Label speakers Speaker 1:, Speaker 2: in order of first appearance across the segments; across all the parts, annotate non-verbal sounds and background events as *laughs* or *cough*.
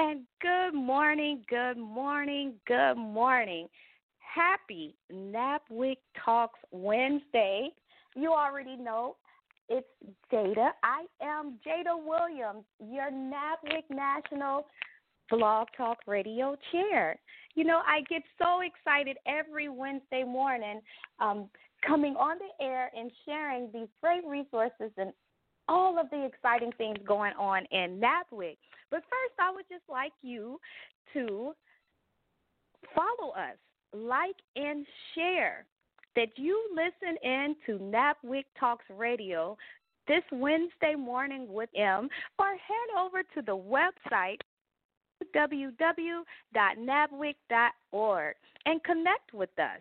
Speaker 1: And good morning, good morning, good morning. Happy NABWIC Talks Wednesday. You already know it's Jada. I am Jada Williams, your NABWIC National Blog Talk Radio Chair. You know, I get so excited every Wednesday morning um, coming on the air and sharing these great resources and all of the exciting things going on in NABWIC. But first, I would just like you to follow us, like, and share that you listen in to NABWIC Talks Radio this Wednesday morning with M, or head over to the website www.nabwic.org and connect with us.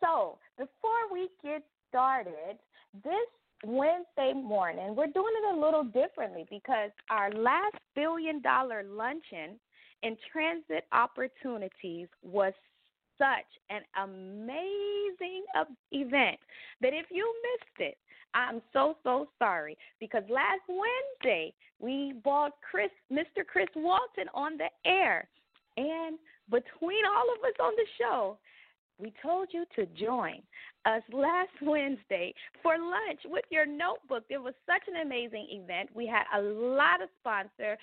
Speaker 1: So, before we get started, this Wednesday morning, we're doing it a little differently because our last billion dollar luncheon in transit opportunities was such an amazing event that if you missed it, I'm so so sorry because last Wednesday we brought Chris, Mr. Chris Walton, on the air, and between all of us on the show, we told you to join us last *laughs* Wednesday for lunch with your notebook. It was such an amazing event. We had a lot of sponsors,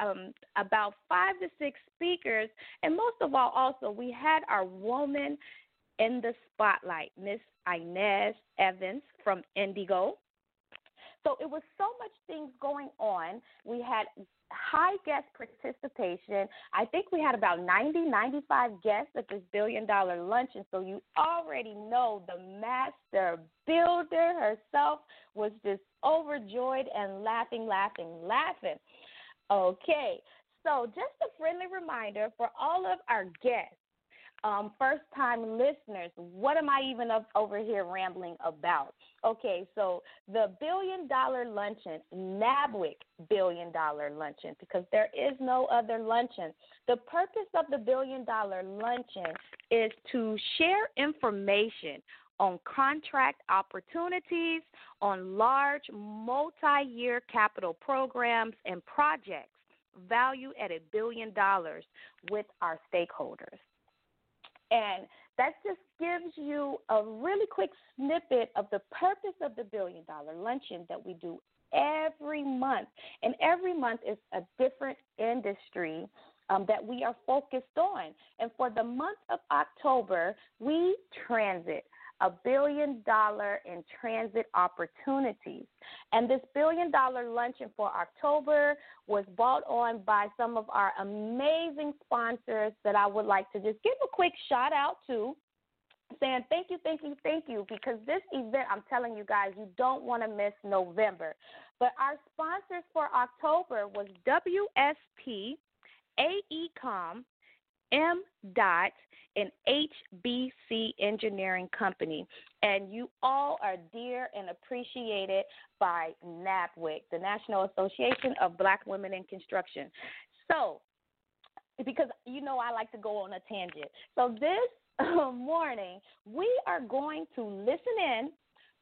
Speaker 1: um, about five to six speakers, and most of all, also, we had our woman in the spotlight, Miss Inez Evans from IndyGo. So it was so much things going on. We had high guest participation. I think we had about 90, 95 guests at this billion dollar luncheon. So you already know the master builder herself was just overjoyed and laughing, laughing, laughing. Okay, so just a friendly reminder for all of our guests um, first time listeners, what am I even up over here rambling about? Okay, so the billion dollar luncheon, NABWIC billion dollar luncheon, because there is no other luncheon. The purpose of the billion dollar luncheon is to share information on contract opportunities, on large multi year capital programs and projects valued at a billion dollars with our stakeholders. And that just gives you a really quick snippet of the purpose of the billion dollar luncheon that we do every month. And every month is a different industry um, that we are focused on. And for the month of October, we transit a billion dollar in transit opportunities. And this billion dollar luncheon for October was bought on by some of our amazing sponsors that I would like to just give a quick shout out to. Saying thank you, thank you, thank you, because this event, I'm telling you guys, you don't want to miss November. But our sponsors for October was WSP, AECOM, M. Dot, an HBC engineering company. And you all are dear and appreciated by NABWIC, the National Association of Black Women in Construction. So, because you know I like to go on a tangent. So this um, morning, we are going to listen in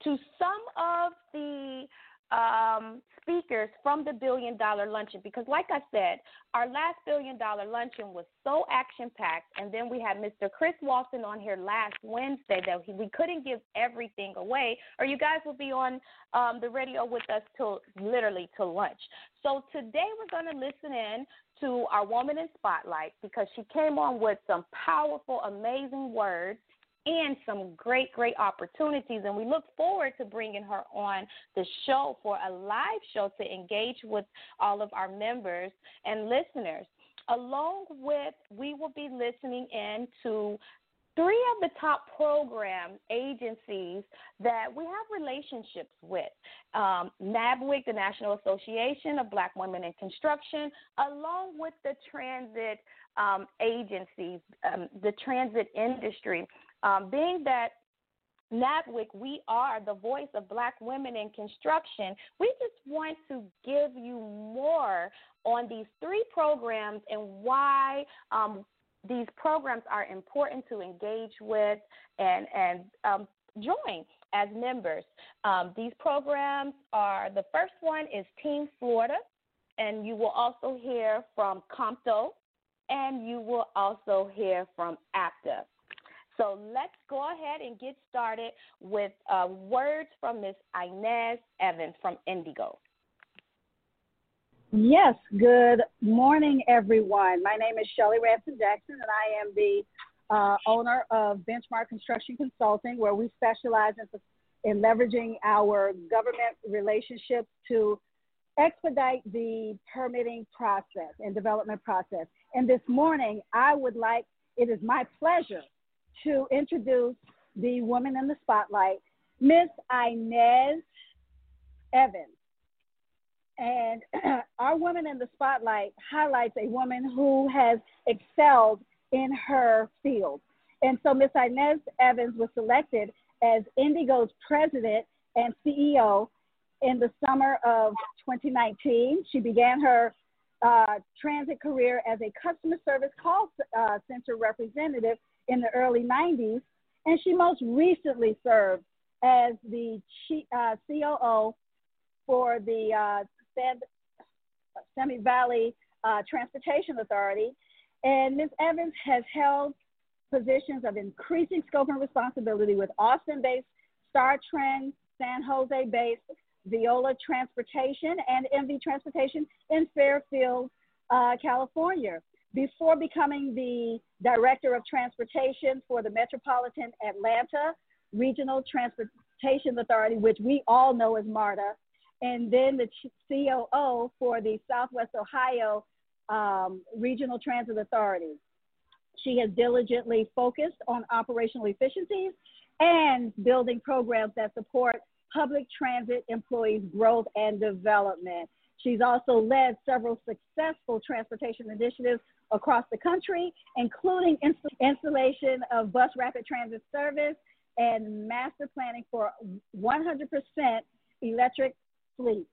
Speaker 1: to some of the um, speakers from the Billion Dollar Luncheon because, like I said, our last Billion Dollar Luncheon was so action packed, and then we had Mr. Chris Walton on here last Wednesday that he, we couldn't give everything away, or you guys will be on um, the radio with us till literally till lunch. So today we're going to listen in to our woman in spotlight because she came on with some powerful, amazing words and some great, great opportunities. And we look forward to bringing her on the show for a live show to engage with all of our members and listeners. Along with, we will be listening in to three of the top program agencies that we have relationships with um, NABWIC, the National Association of Black Women in Construction, along with the transit um, agencies, um, the transit industry. Um, being that NABWIC, we are the voice of black women in construction. We just want to give you more on these three programs and why um, these programs are important to engage with and, and um, join as members. Um, these programs are the first one is Team Florida, and you will also hear from COMTO, and you will also hear from APTA. So let's go ahead and get started with uh, words from Ms. Inez Evans from IndyGo.
Speaker 2: Yes, good morning, everyone. My name is Shelly Ransom Jackson, and I am the uh, owner of Benchmark Construction Consulting, where we specialize in, in leveraging our government relationships to expedite the permitting process and development process. And this morning, I would like, it is my pleasure to introduce the woman in the spotlight, Miss Inez Evans. And *clears throat* our woman in the spotlight highlights a woman who has excelled in her field. And so Miss Inez Evans was selected as IndyGo's president and CEO in the summer of 2019. She began her uh, transit career as a customer service call uh, center representative in the early 90s, and she most recently served as the uh, COO for the uh, Simi Valley uh, Transportation Authority. And Ms. Evans has held positions of increasing scope and responsibility with Austin based Star Trend, San Jose based Viola Transportation, and MV Transportation in Fairfield, uh, California before becoming the Director of Transportation for the Metropolitan Atlanta Regional Transportation Authority, which we all know as MARTA, and then the COO for the Southwest Ohio um, Regional Transit Authority. She has diligently focused on operational efficiencies and building programs that support public transit employees' growth and development. She's also led several successful transportation initiatives across the country, including installation of bus rapid transit service and master planning for 100% electric fleet.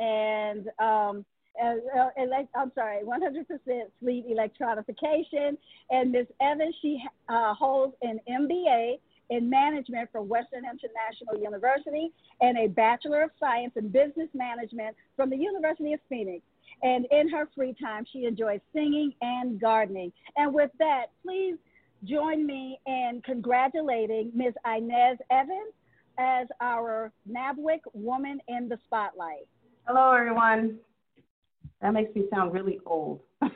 Speaker 2: And um, uh, elect, I'm sorry, 100% fleet electronification. And Ms. Evans, she uh, holds an MBA in management from Western International University and a Bachelor of Science in Business Management from the University of Phoenix. And in her free time, she enjoys singing and gardening. And with that, please join me in congratulating Ms. Inez Evans as our NABWIC Woman in the Spotlight.
Speaker 3: Hello, everyone. That makes me sound really old. *laughs* but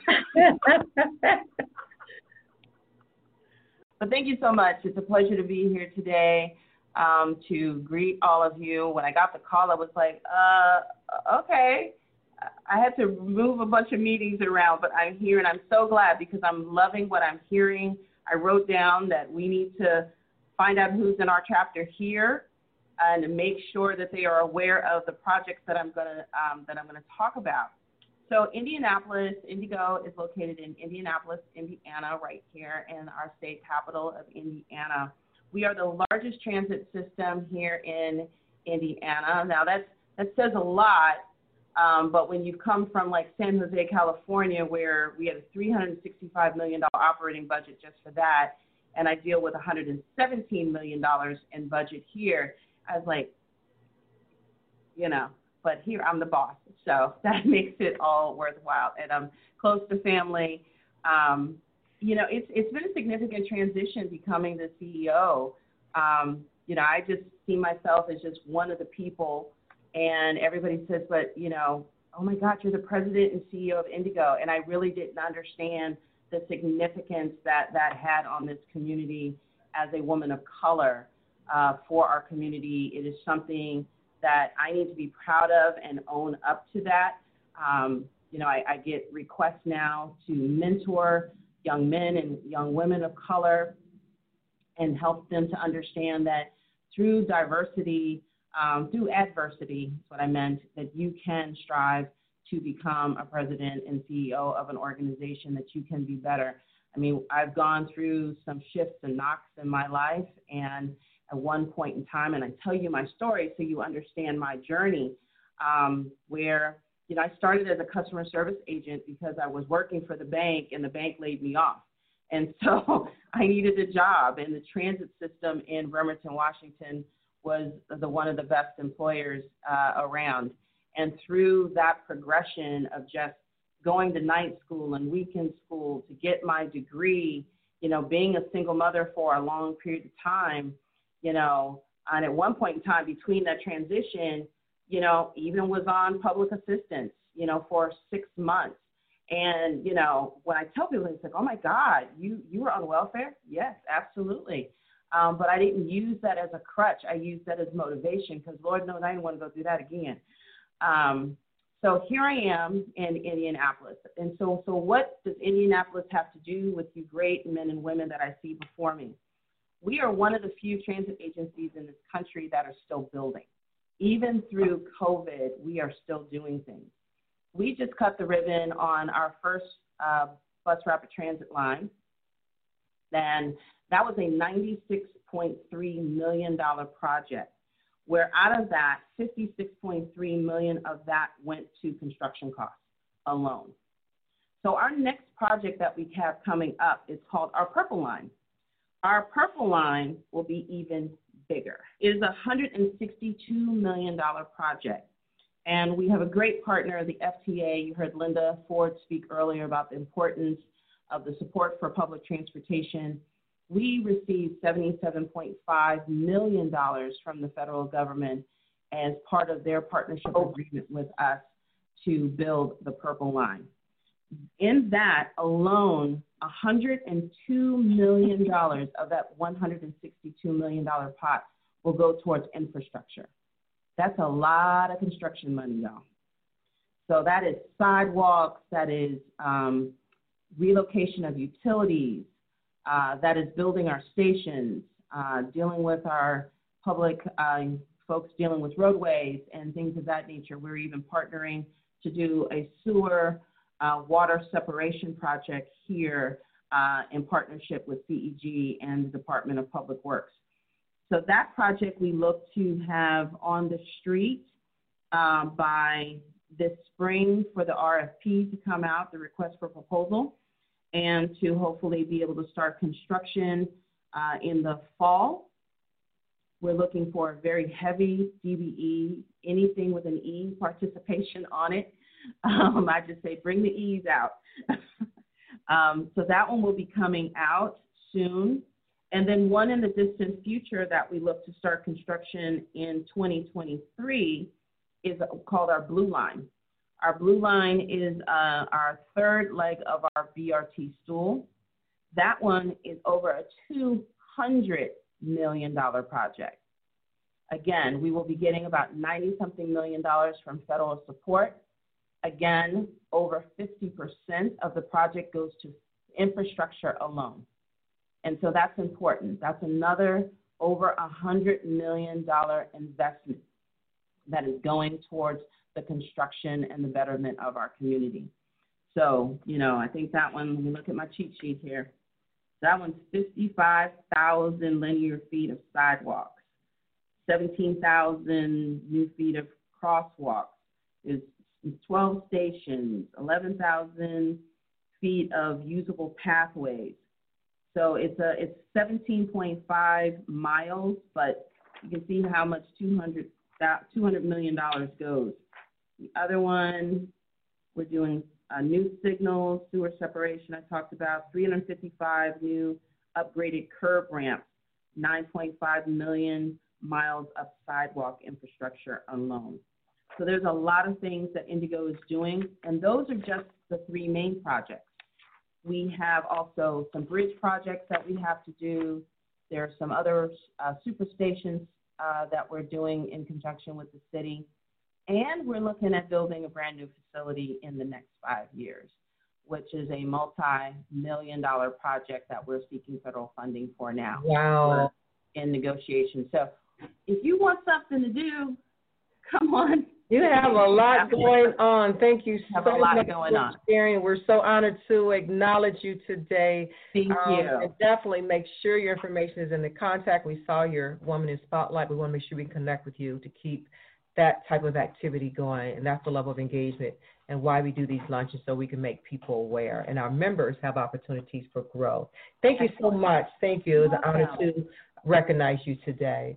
Speaker 3: thank you so much. It's a pleasure to be here today um, to greet all of you. When I got the call, I was like, uh, okay. I had to move a bunch of meetings around, but I'm here and I'm so glad because I'm loving what I'm hearing. I wrote down that we need to find out who's in our chapter here and make sure that they are aware of the projects that I'm going to um, that I'm going to talk about. So Indianapolis, IndyGo is located in Indianapolis, Indiana, right here in our state capital of Indiana. We are the largest transit system here in Indiana. Now that's that says a lot Um, but when you come from like San Jose, California, where we had a $365 million operating budget just for that, and I deal with $117 million in budget here, I was like, you know, but here I'm the boss. So *laughs* that makes it all worthwhile. And I'm close to family. Um, you know, it's it's been a significant transition becoming the CEO. Um, you know, I just see myself as just one of the people, and everybody says, but you know, oh my God, you're the president and CEO of IndyGo, and I really didn't understand the significance that that had on this community as a woman of color uh, for our community. It is something that I need to be proud of and own up to that. Um, you know, I, I get requests now to mentor young men and young women of color and help them to understand that through diversity, um, through adversity, is what I meant, that you can strive to become a president and CEO of an organization, that you can be better. I mean, I've gone through some shifts and knocks in my life, and at one point in time, and I tell you my story so you understand my journey, um, where you know I started as a customer service agent because I was working for the bank and the bank laid me off, and so *laughs* I needed a job, and the transit system in Bremerton, Washington, was the one of the best employers uh, around, and through that progression of just going to night school and weekend school to get my degree, you know, being a single mother for a long period of time you know, and at one point in time between that transition, you know, even was on public assistance, you know, for six months. And, you know, when I tell people, it's like, oh my God, you, you were on welfare? Yes, absolutely. Um, but I didn't use that as a crutch. I used that as motivation because Lord knows I didn't want to go through that again. Um, so here I am in Indianapolis. And so, so what does Indianapolis have to do with you great men and women that I see before me? we are one of the few transit agencies in this country that are still building. Even through COVID, we are still doing things. We just cut the ribbon on our first uh, bus rapid transit line. Then that was a $96.3 million project, where out of that, 56.3 million of that went to construction costs alone. So our next project that we have coming up is called our Purple Line. Our purple line will be even bigger. It is a $162 million project. And we have a great partner, the FTA. You heard Linda Ford speak earlier about the importance of the support for public transportation. We received $77.5 million from the federal government as part of their partnership agreement with us to build the Purple Line. In that alone, $102 million of that $162 million pot will go towards infrastructure. That's a lot of construction money, y'all. So that is sidewalks, that is um, relocation of utilities, uh, that is building our stations, uh, dealing with our public uh, folks dealing with roadways and things of that nature. We're even partnering to do a sewer uh, water separation project here uh, in partnership with CEG and the Department of Public Works. So that project we look to have on the street uh, by this spring for the RFP to come out, the request for proposal, and to hopefully be able to start construction uh, in the fall. We're looking for a very heavy DBE, anything with an E participation on it. *laughs* Um, I just say bring the E's out. *laughs* um, so that one will be coming out soon. And then one in the distant future that we look to start construction in 2023 is called our Blue Line. Our Blue Line is uh, our third leg of our BRT stool. That one is over a $200 million project. Again, we will be getting about 90 something million dollars from federal support Again, over 50% of the project goes to infrastructure alone. And so that's important. That's another over a $100 million investment that is going towards the construction and the betterment of our community. So, you know, I think that one, when you look at my cheat sheet here, that one's 55,000 linear feet of sidewalks, 17,000 new feet of crosswalks, is 12 stations, 11,000 feet of usable pathways. So it's a it's 17.5 miles, but you can see how much 200 200 million dollars goes. The other one, we're doing uh, new signals, sewer separation. I talked about 355 new upgraded curb ramps, 9.5 million miles of sidewalk infrastructure alone. So there's a lot of things that IndyGo is doing, and those are just the three main projects. We have also some bridge projects that we have to do. There are some other uh, super stations uh, that we're doing in conjunction with the city. And we're looking at building a brand new facility in the next five years, which is a multi-million dollar project that we're seeking federal funding for now.
Speaker 4: Wow.
Speaker 3: We're in negotiation. So if you want something to do, come on.
Speaker 4: You have a lot going on. Thank you so
Speaker 3: a lot
Speaker 4: much
Speaker 3: going
Speaker 4: for
Speaker 3: on.
Speaker 4: sharing. We're so honored to acknowledge you today.
Speaker 3: Thank
Speaker 4: Um,
Speaker 3: you.
Speaker 4: and definitely make sure your information is in the contact. We saw your Woman in Spotlight. We want to make sure we connect with you to keep that type of activity going. And that's the level of engagement and why we do these lunches so we can make people aware and our members have opportunities for growth. Thank you so much. Thank you. It's an honor to recognize you today.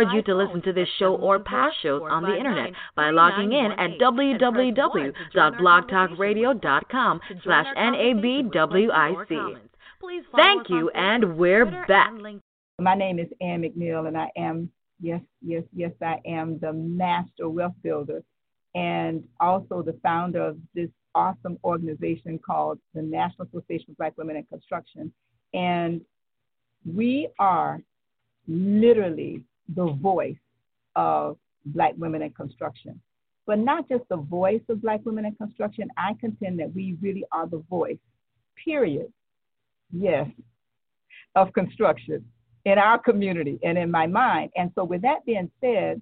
Speaker 5: you to listen to this show or past shows on the internet by logging in at www.blogtalkradio.com slash NABWIC. Thank you, and we're back.
Speaker 6: My name is Ann McNeil, and I am, yes, yes, yes, I am the master wealth builder and also the founder of this awesome organization called the National Association of Black Women in Construction. And we are literally the voice of Black women in construction. But not just the voice of Black women in construction, I contend that we really are the voice, period. Yes, of construction in our community and in my mind. And so, with that being said,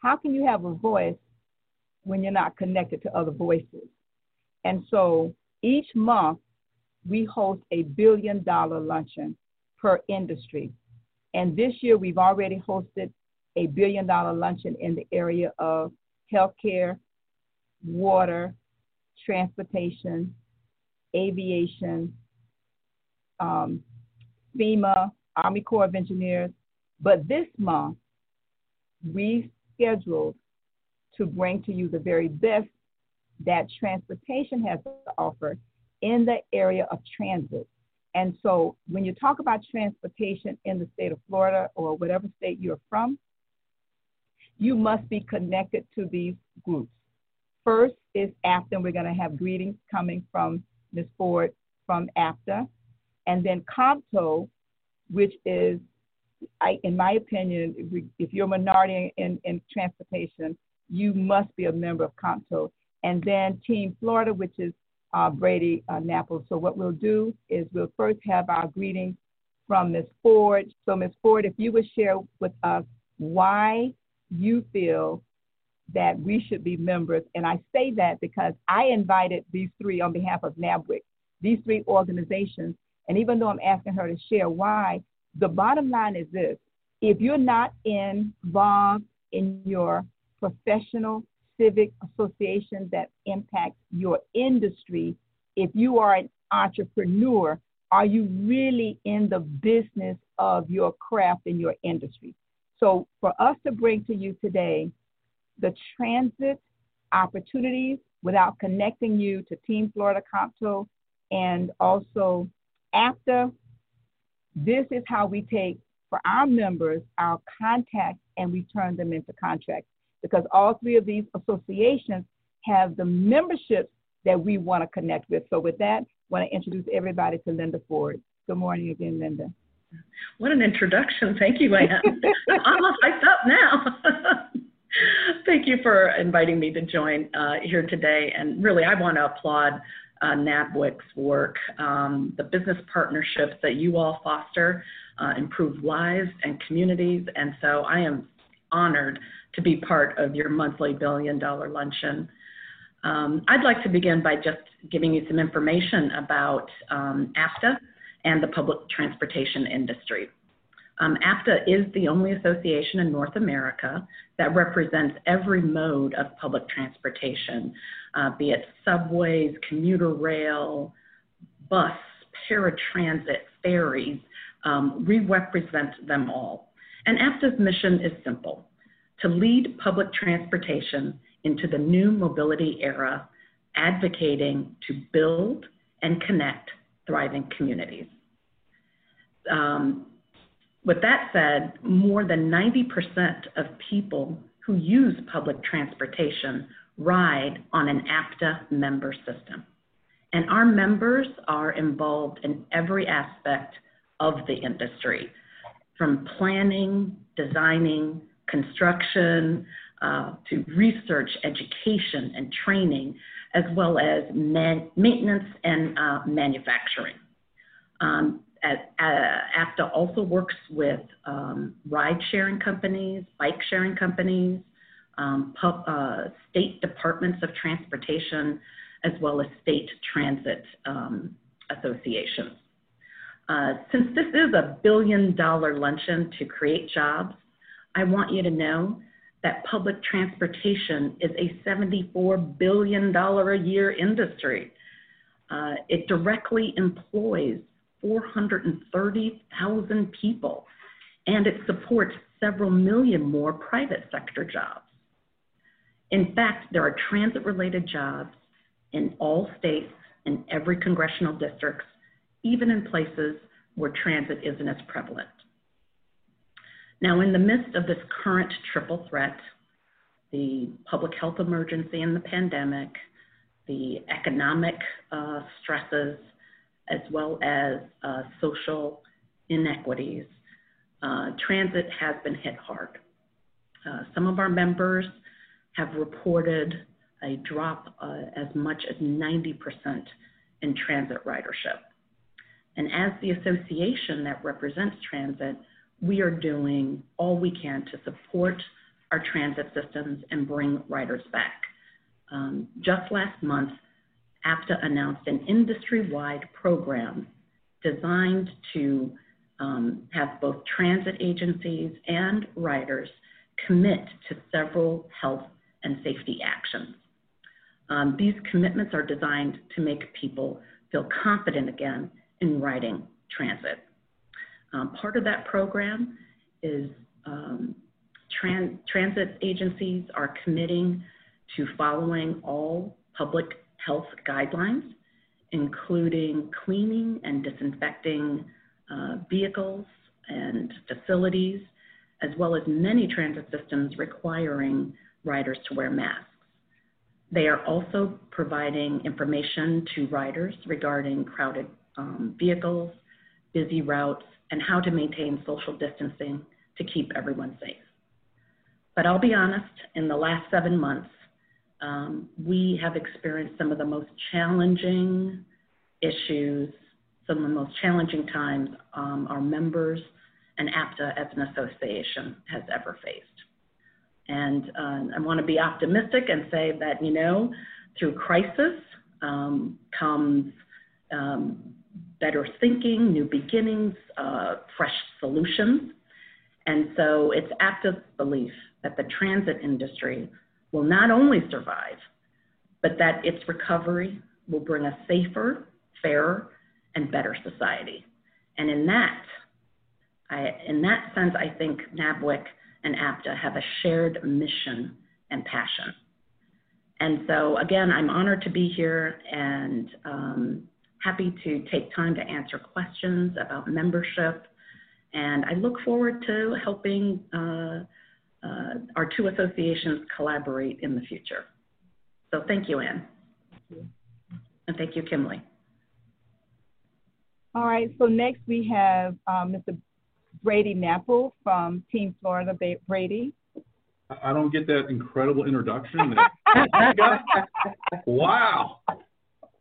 Speaker 6: how can you have a voice when you're not connected to other voices? And so, each month, we host a billion dollar luncheon per industry. And this year, we've already hosted a billion dollar luncheon in the area of healthcare, water, transportation, aviation, um, FEMA, Army Corps of Engineers. But this month, we scheduled to bring to you the very best that transportation has to offer in the area of transit. And so when you talk about transportation in the state of Florida or whatever state you're from, you must be connected to these groups. First is APTA, and we're going to have greetings coming from Ms. Ford from APTA. And then COMTO, which is, I, in my opinion, if, you're a minority in, in transportation, you must be a member of COMTO. And then Team Florida, which is uh, Brady uh, Naples. So what we'll do is we'll first have our greetings from Ms. Ford. So Ms. Ford, if you would share with us why you feel that we should be members. And I say that because I invited these three on behalf of NABWIC, these three organizations. And even though I'm asking her to share why, the bottom line is this if you're not involved in your professional civic association that impacts your industry, if you are an entrepreneur, are you really in the business of your craft and your industry? So, for us to bring to you today the transit opportunities without connecting you to Team Florida COMTO and also APTA this is how we take for our members our contacts and we turn them into contracts because all three of these associations have the memberships that we want to connect with. So with that, I want to introduce everybody to Linda Ford. Good morning again, Linda.
Speaker 7: What an introduction. Thank you, Ann. *laughs* I'm all hyped up now. *laughs* Thank you for inviting me to join uh, here today. And really, I want to applaud uh, NABWIC's work, um, the business partnerships that you all foster uh, improve lives and communities. And so I am honored to be part of your monthly billion dollar luncheon. Um, I'd like to begin by just giving you some information about um, APTA and the public transportation industry. Um, APTA is the only association in North America that represents every mode of public transportation, uh, be it subways, commuter rail, bus, paratransit, ferries. Um, we represent them all. And APTA's mission is simple to lead public transportation into the new mobility era, advocating to build and connect thriving communities. Um, with that said, more than 90% of people who use public transportation ride on an APTA member system. And our members are involved in every aspect of the industry, from planning, designing, construction, uh, to research, education, and training, as well as man- maintenance and uh, manufacturing. Um, at, uh, also works with um, ride sharing companies, bike sharing companies, um, uh, state departments of transportation, as well as state transit um, associations. Uh, since this is a billion dollar luncheon to create jobs, I want you to know that public transportation is a $74 billion a year industry. Uh, it directly employs 430,000 people, and it supports several million more private sector jobs. In fact, there are transit related jobs in all states in every congressional district, even in places where transit isn't as prevalent. Now, in the midst of this current triple threat, the public health emergency and the pandemic, the economic uh, stresses, as well as uh, social inequities, uh, transit has been hit hard. Uh, some of our members have reported a drop uh, as much as 90% in transit ridership. And as the association that represents transit, we are doing all we can to support our transit systems and bring riders back. Um, just last month, APTA announced an industry wide program designed to um, have both transit agencies and riders commit to several health and safety actions. Um, these commitments are designed to make people feel confident again in riding transit. Um, part of that program is um, tran transit agencies are committing to following all public health guidelines, including cleaning and disinfecting uh, vehicles and facilities, as well as many transit systems requiring riders to wear masks. They are also providing information to riders regarding crowded um, vehicles, busy routes, and how to maintain social distancing to keep everyone safe. But I'll be honest, in the last seven months, um, we have experienced some of the most challenging issues, some of the most challenging times um, our members and APTA as an association has ever faced. And uh, I want to be optimistic and say that, you know, through crisis um, comes um, better thinking, new beginnings, uh, fresh solutions. And so it's APTA's belief that the transit industry will not only survive, but that its recovery will bring a safer, fairer, and better society. And in that, I, in that sense, I think NABWIC and APTA have a shared mission and passion. And so, again, I'm honored to be here and um, happy to take time to answer questions about membership. And I look forward to helping uh, uh, our two associations collaborate in the future. So thank you, Ann. And thank you, Kimley.
Speaker 6: All right, so next we have um, Mr. Brady Napple from Team Florida. Brady.
Speaker 8: I don't get that incredible introduction. *laughs* wow.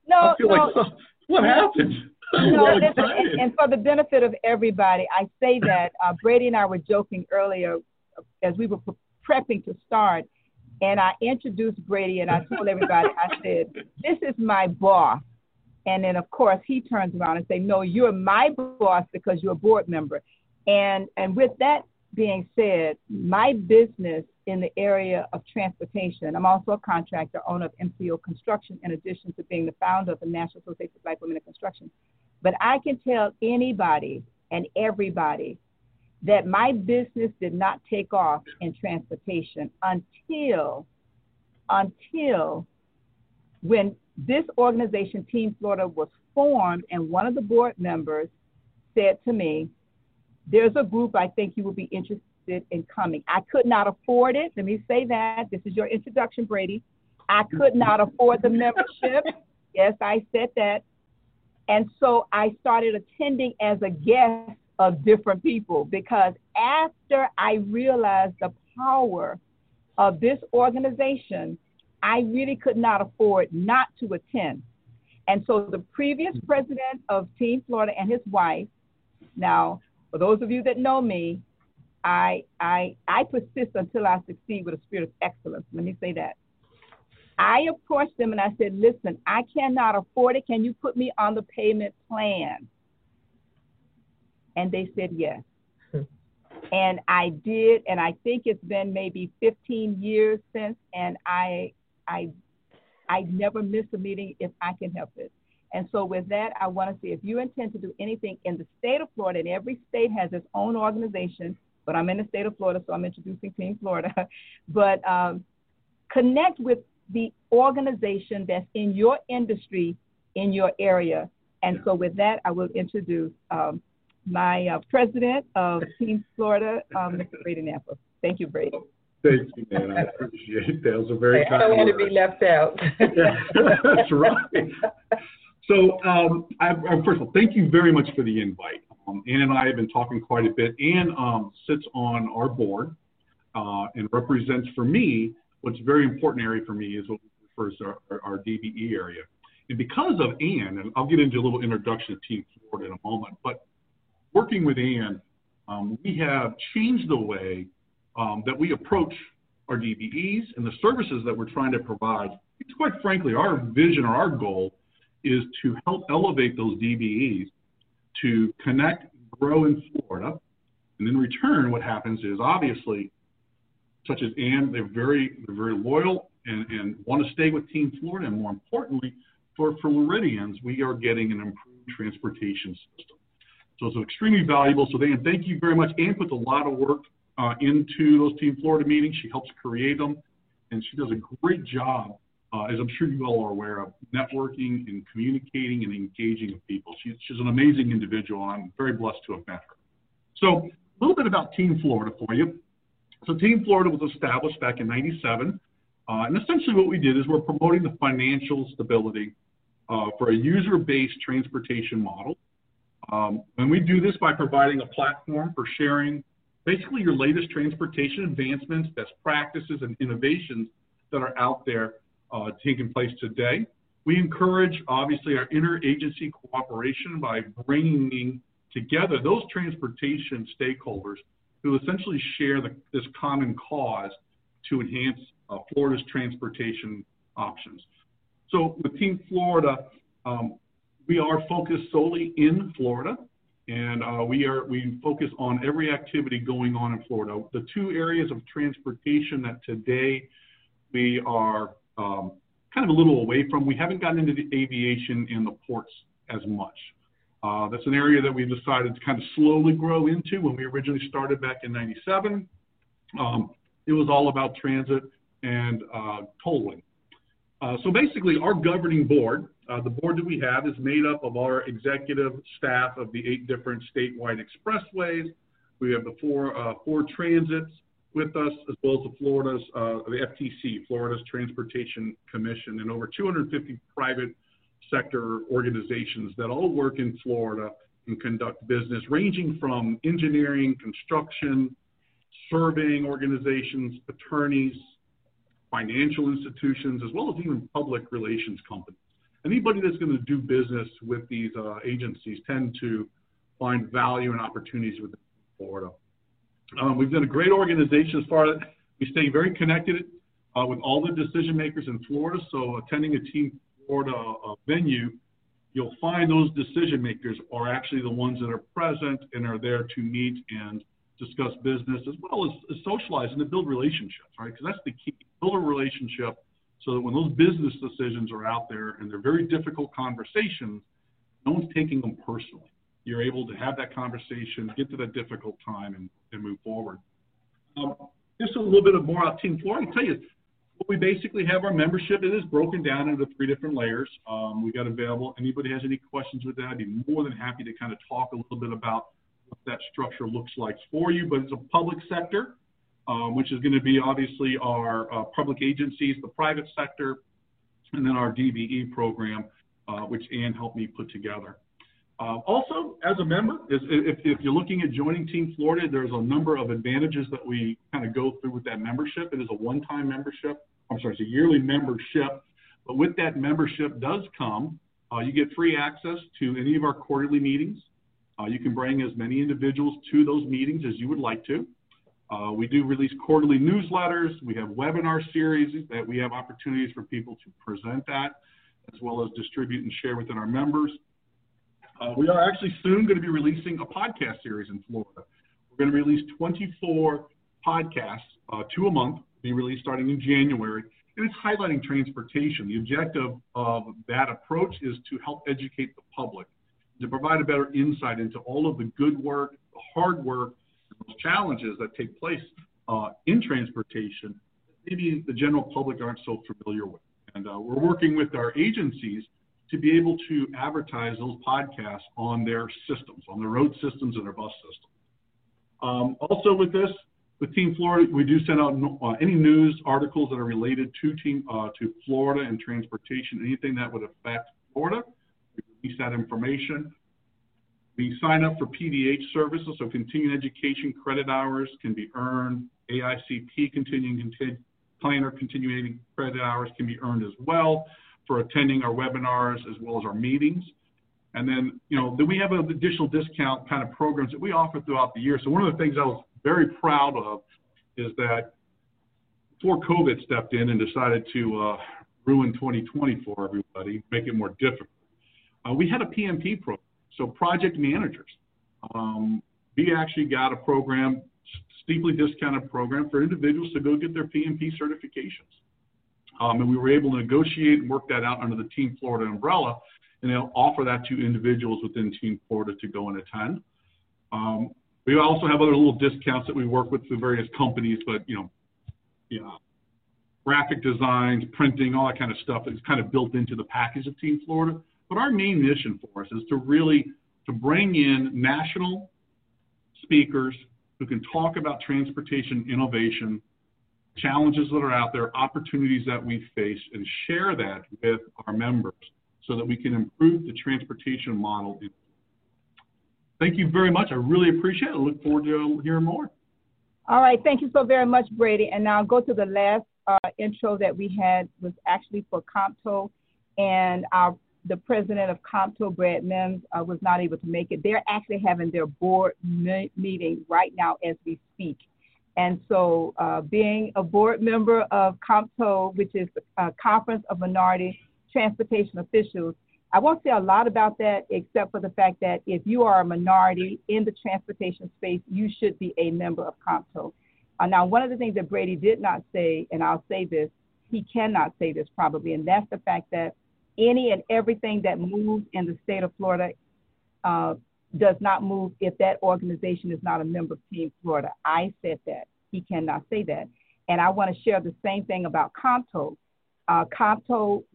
Speaker 6: No,
Speaker 8: I feel
Speaker 6: no.
Speaker 8: like so, what happened? *laughs*
Speaker 6: No, listen, and, and, for the benefit of everybody, I say that uh, Brady and I were joking earlier as we were prepping to start, and I introduced Brady and I told everybody, I said, "This is my boss." And then, of course, he turns around and say, "No, you're my boss because you're a board member." And and with that being said, my business in the area of transportation, I'm also a contractor, owner of MCO Construction, in addition to being the founder of the National Association of Black Women in Construction. But I can tell anybody and everybody that my business did not take off in transportation until until when this organization, Team Florida, was formed, and one of the board members said to me, There's a group I think you will be interested in coming. I could not afford it. Let me say that. This is your introduction, Brady. I could not afford the membership. *laughs* Yes, I said that. And so I started attending as a guest of different people because after I realized the power of this organization, I really could not afford not to attend. And so the previous mm-hmm. president of Team Florida and his wife, now, for those of you that know me, I, I, I persist until I succeed with a spirit of excellence. Let me say that. I approached them and I said, listen, I cannot afford it. Can you put me on the payment plan? And they said yes. Hmm. and I did, and I think it's been maybe 15 years since, and I I I never miss a meeting if I can help it. And so with that, I want to say if you intend to do anything in the state of Florida, and every state has its own organization, but I'm in the state of Florida, so I'm introducing Team Florida. *laughs* but um, connect with the organization that's in your industry, in your area. And so with that, I will introduce um, my uh, president of Team Florida, um, Mr. Brady Naples. Thank you, Brady.
Speaker 8: Thank you, man. I appreciate that. It was a very kind
Speaker 4: I don't want to be left out. *laughs*
Speaker 8: that's right. So, um, I, first of all, thank you very much for the invite. Um, Ann and I have been talking quite a bit. Ann um, sits on our board uh, and represents for me what's a very important area for me is what we refer to our, our, DBE area. And because of Ann, and I'll get into a little introduction to Team Florida in a moment, but working with Ann, um, we have changed the way um, that we approach our DBEs and the services that we're trying to provide. It's quite frankly, our vision or our goal is to help elevate those DBEs to connect, grow in Florida. And in return, what happens is obviously, such as Ann, they're very, they're very loyal and, and want to stay with Team Florida. And more importantly, for, Floridians, we are getting an improved transportation system. So it's extremely valuable. So, Dan, thank you very much. Ann puts a lot of work uh, into those Team Florida meetings. She helps create them, and she does a great job, uh, as I'm sure you all are aware of, networking and communicating and engaging with people. She's, she's an amazing individual, and I'm very blessed to have met her. So, a little bit about Team Florida for you. So, Team Florida was established back in 97. Uh, and essentially, what we did is we're promoting the financial stability uh, for a user based transportation model um, and we do this by providing a platform for sharing basically your latest transportation advancements, best practices, and innovations that are out there uh, taking place today. We encourage, obviously, our interagency cooperation by bringing together those transportation stakeholders who essentially share the, this common cause to enhance uh, Florida's transportation options. So with Team Florida, um, we are focused solely in Florida, and uh, we are we focus on every activity going on in Florida. The two areas of transportation that today we are kind of a little away from. We haven't gotten into the aviation and the ports as much. Uh, that's an area that we decided to kind of slowly grow into when we originally started back in 97. Um, it was all about transit and uh, tolling. Uh, so basically, our governing board Uh, the board that we have is made up of our executive staff of the eight different statewide expressways. We have the four, uh, four transits with us, as well as the Florida's, uh, the FTC, Florida's Transportation Commission, and over 250 private sector organizations that all work in Florida and conduct business, ranging from engineering, construction, surveying organizations, attorneys, financial institutions, as well as even public relations companies. Anybody that's going to do business with these uh, agencies tend to find value and opportunities within Florida. Um, we've done a great organization as far as we stay very connected uh, with all the decision makers in Florida. So attending a Team Florida uh, venue, you'll find those decision makers are actually the ones that are present and are there to meet and discuss business as well as, as socialize and to build relationships, right? Because that's the key. Build a relationship so that when those business decisions are out there and they're very difficult conversations, no one's taking them personally. You're able to have that conversation, get to that difficult time, and, and move forward. Um, just a little bit of more about Team Florida. I can tell you, we basically have our membership. It is broken down into three different layers. Um, we got available. Anybody has any questions with that, I'd be more than happy to kind of talk a little bit about what that structure looks like for you. But it's a public sector, um, which is going to be obviously our uh, public agencies, the private sector, and then our DBE program, uh, which Ann helped me put together. Uh, also, as a member, is, if, if, you're looking at joining Team Florida, there's a number of advantages that we kind of go through with that membership. It is a one-time membership. I'm sorry, it's a yearly membership. But with that membership does come, uh, you get free access to any of our quarterly meetings. Uh, you can bring as many individuals to those meetings as you would like to. Uh, we do release quarterly newsletters. We have webinar series that we have opportunities for people to present that, as well as distribute and share within our members. Uh, we are actually soon going to be releasing a podcast series in Florida. We're going to release 24 podcasts, uh, two a month, be released starting in January, and it's highlighting transportation. The objective of that approach is to help educate the public, to provide a better insight into all of the good work, the hard work, those challenges that take place uh, in transportation maybe the general public aren't so familiar with. And uh, we're working with our agencies to be able to advertise those podcasts on their systems, on their road systems and their bus systems. Um, also with this, with Team Florida, we do send out uh, any news articles that are related to team uh, to Florida and transportation, anything that would affect Florida. We release that information. We sign up for PDH services, so continuing education credit hours can be earned. AICP continuing planner continuing credit hours can be earned as well for attending our webinars as well as our meetings. And then, you know, then we have additional discount kind of programs that we offer throughout the year. So one of the things I was very proud of is that before COVID stepped in and decided to uh, ruin 2020 for everybody, make it more difficult, uh, we had a PMP program. So project managers, um, we actually got a program, steeply discounted program for individuals to go get their PMP certifications. Um, and we were able to negotiate and work that out under the Team Florida umbrella, and they'll offer that to individuals within Team Florida to go and attend. Um, we also have other little discounts that we work with through various companies, but you know, you know, graphic designs, printing, all that kind of stuff is kind of built into the package of Team Florida. But our main mission for us is to really to bring in national speakers who can talk about transportation innovation challenges that are out there, opportunities that we face, and share that with our members so that we can improve the transportation model. Thank you very much. I really appreciate it. I look forward to hearing more.
Speaker 6: All right. Thank you so very much, Brady. And now I'll go to the last uh, intro that we had was actually for COMTO, and our the president of COMTO, Brad Mims, uh, was not able to make it. They're actually having their board me- meeting right now as we speak. And so, uh, being a board member of COMTO, which is a Conference of Minority Transportation Officials, I won't say a lot about that except for the fact that if you are a minority in the transportation space, you should be a member of COMTO. Uh, now, one of the things that Brady did not say, and I'll say this, he cannot say this probably, and that's the fact that any and everything that moves in the state of Florida uh, does not move if that organization is not a member of Team Florida. I said that. He cannot say that. And I want to share the same thing about COMTO. Uh,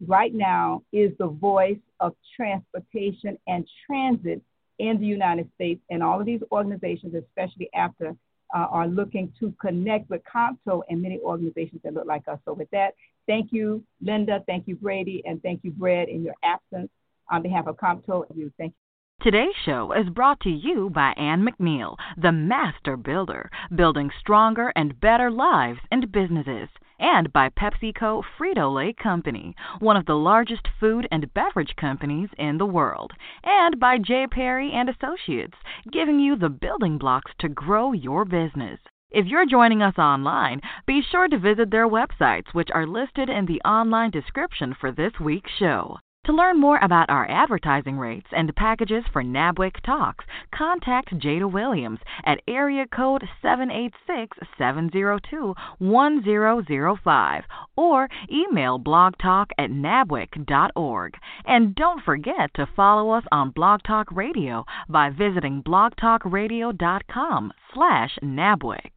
Speaker 6: right now is the voice of transportation and transit in the United States, and all of these organizations, especially after, uh, are looking to connect with COMTO and many organizations that look like us. So, with that, thank you, Linda, thank you, Brady, and thank you, Brad, in your absence. On behalf of COMTO, you thank you.
Speaker 9: Today's show is brought to you by Ann McNeil, the master builder, building stronger and better lives and businesses, and by PepsiCo Frito Lay Company, one of the largest food and beverage companies in the world, and by J. Perry and Associates, giving you the building blocks to grow your business. If you're joining us online, be sure to visit their websites, which are listed in the online description for this week's show. To learn more about our advertising rates and packages for NABWIC Talks, contact Jada Williams at area code 786-702-1005 or email blogtalk at. And don't forget to follow us on Blog Talk Radio by visiting blogtalkradio.com slash nabwic.